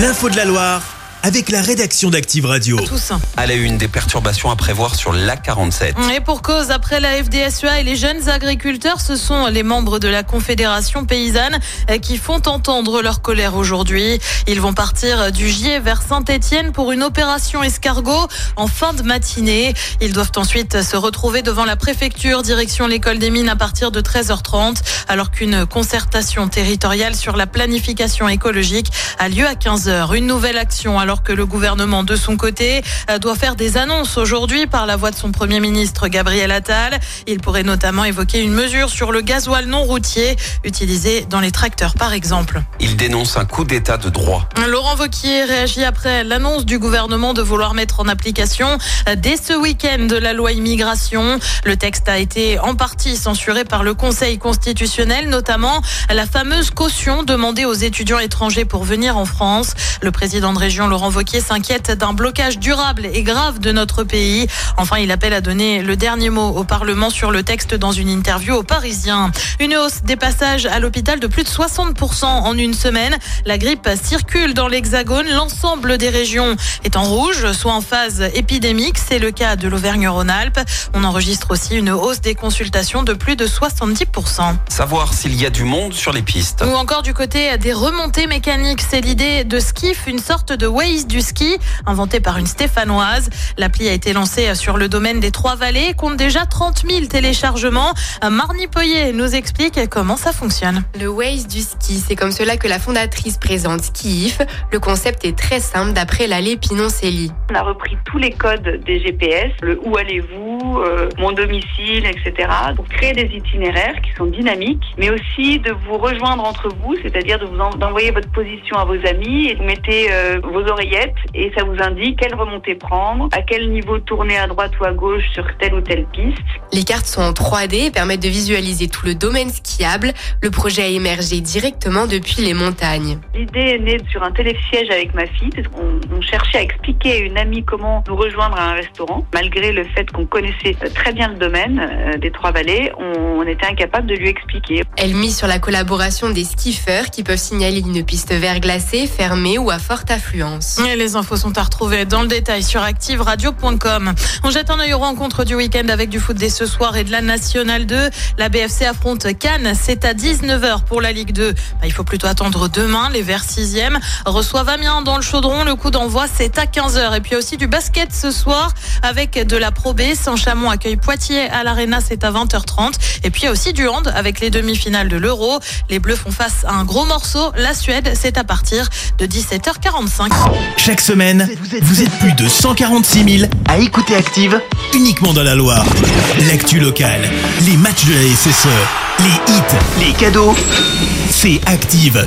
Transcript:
L'info de la Loire avec la rédaction d'Active Radio. Tous. À la une des perturbations à prévoir sur l'A47. Et pour cause, après la FDSEA et les jeunes agriculteurs, ce sont les membres de la Confédération paysanne euh, qui font entendre leur colère aujourd'hui. Ils vont partir du Gier vers Saint-Étienne pour une opération escargot en fin de matinée. Ils doivent ensuite se retrouver devant la préfecture, direction l'école des mines à partir de 13h30, alors qu'une concertation territoriale sur la planification écologique a lieu à 15h. Une nouvelle action alors que le gouvernement de son côté euh, doit faire des annonces aujourd'hui par la voix de son premier ministre Gabriel Attal. Il pourrait notamment évoquer une mesure sur le gasoil non routier utilisé dans les tracteurs par exemple. Il dénonce un coup d'état de droit. Laurent Vauquier réagit après l'annonce du gouvernement de vouloir mettre en application euh, dès ce week-end la loi immigration. Le texte a été en partie censuré par le Conseil constitutionnel, notamment la fameuse caution demandée aux étudiants étrangers pour venir en France. Le président de région Laurent Wauquiez s'inquiète d'un blocage durable et grave de notre pays. Enfin, il appelle à donner le dernier mot au Parlement sur le texte dans une interview aux Parisiens. Une hausse des passages à l'hôpital de plus de 60% en une semaine. La grippe circule dans l'Hexagone. L'ensemble des régions est en rouge, soit en phase épidémique. C'est le cas de l'Auvergne-Rhône-Alpes. On enregistre aussi une hausse des consultations de plus de 70%. Savoir s'il y a du monde sur les pistes. Ou encore du côté des remontées mécaniques. C'est l'idée de Skiff, une sorte de Waze du ski, inventé par une stéphanoise. L'appli a été lancée sur le domaine des Trois-Vallées et compte déjà 30 000 téléchargements. Marnie Poyer nous explique comment ça fonctionne. Le Waze du ski, c'est comme cela que la fondatrice présente Skiff. Le concept est très simple d'après la Pinoncelli. On a repris tous les codes des GPS, le où allez-vous, euh, mon domicile, etc. pour créer des itinéraires qui sont dynamiques, mais aussi de vous rejoindre entre vous, c'est-à-dire de vous envoyer votre position à vos amis et de mettez euh, vos oreillettes et ça vous indique quelle remontée prendre, à quel niveau tourner à droite ou à gauche sur telle ou telle piste. Les cartes sont en 3D et permettent de visualiser tout le domaine skiable. Le projet a émergé directement depuis les montagnes. L'idée est née sur un télésiège avec ma fille, qu'on on cherchait à expliquer à une amie comment nous rejoindre à un restaurant. Malgré le fait qu'on connaissait très bien le domaine euh, des Trois-Vallées, on, était incapable de lui expliquer. Elle mise sur la collaboration des skiffeurs qui peuvent signaler une piste verglacée, fermée ou à forte affluence. Et les infos sont à retrouver dans le détail sur activeradio.com. On jette un œil aux rencontres du week-end avec du foot dès ce soir et de la Nationale 2. La BFC affronte Cannes. C'est à 19h pour la Ligue 2. Bah, il faut plutôt attendre demain. Les Verts 6e reçoivent Amiens dans le chaudron. Le coup d'envoi, c'est à 15h. Et puis aussi du basket ce soir avec de la Pro B. Saint-Chamond accueille Poitiers à l'Arena. C'est à 20h30. Et puis aussi du hand avec les demi-finales de l'Euro. Les Bleus font face à un gros morceau. La Suède, c'est à partir de 17h45. Chaque semaine, vous êtes plus de 146 000 à écouter Active uniquement dans la Loire. L'actu locale, les matchs de la SSE, les hits, les cadeaux, c'est Active.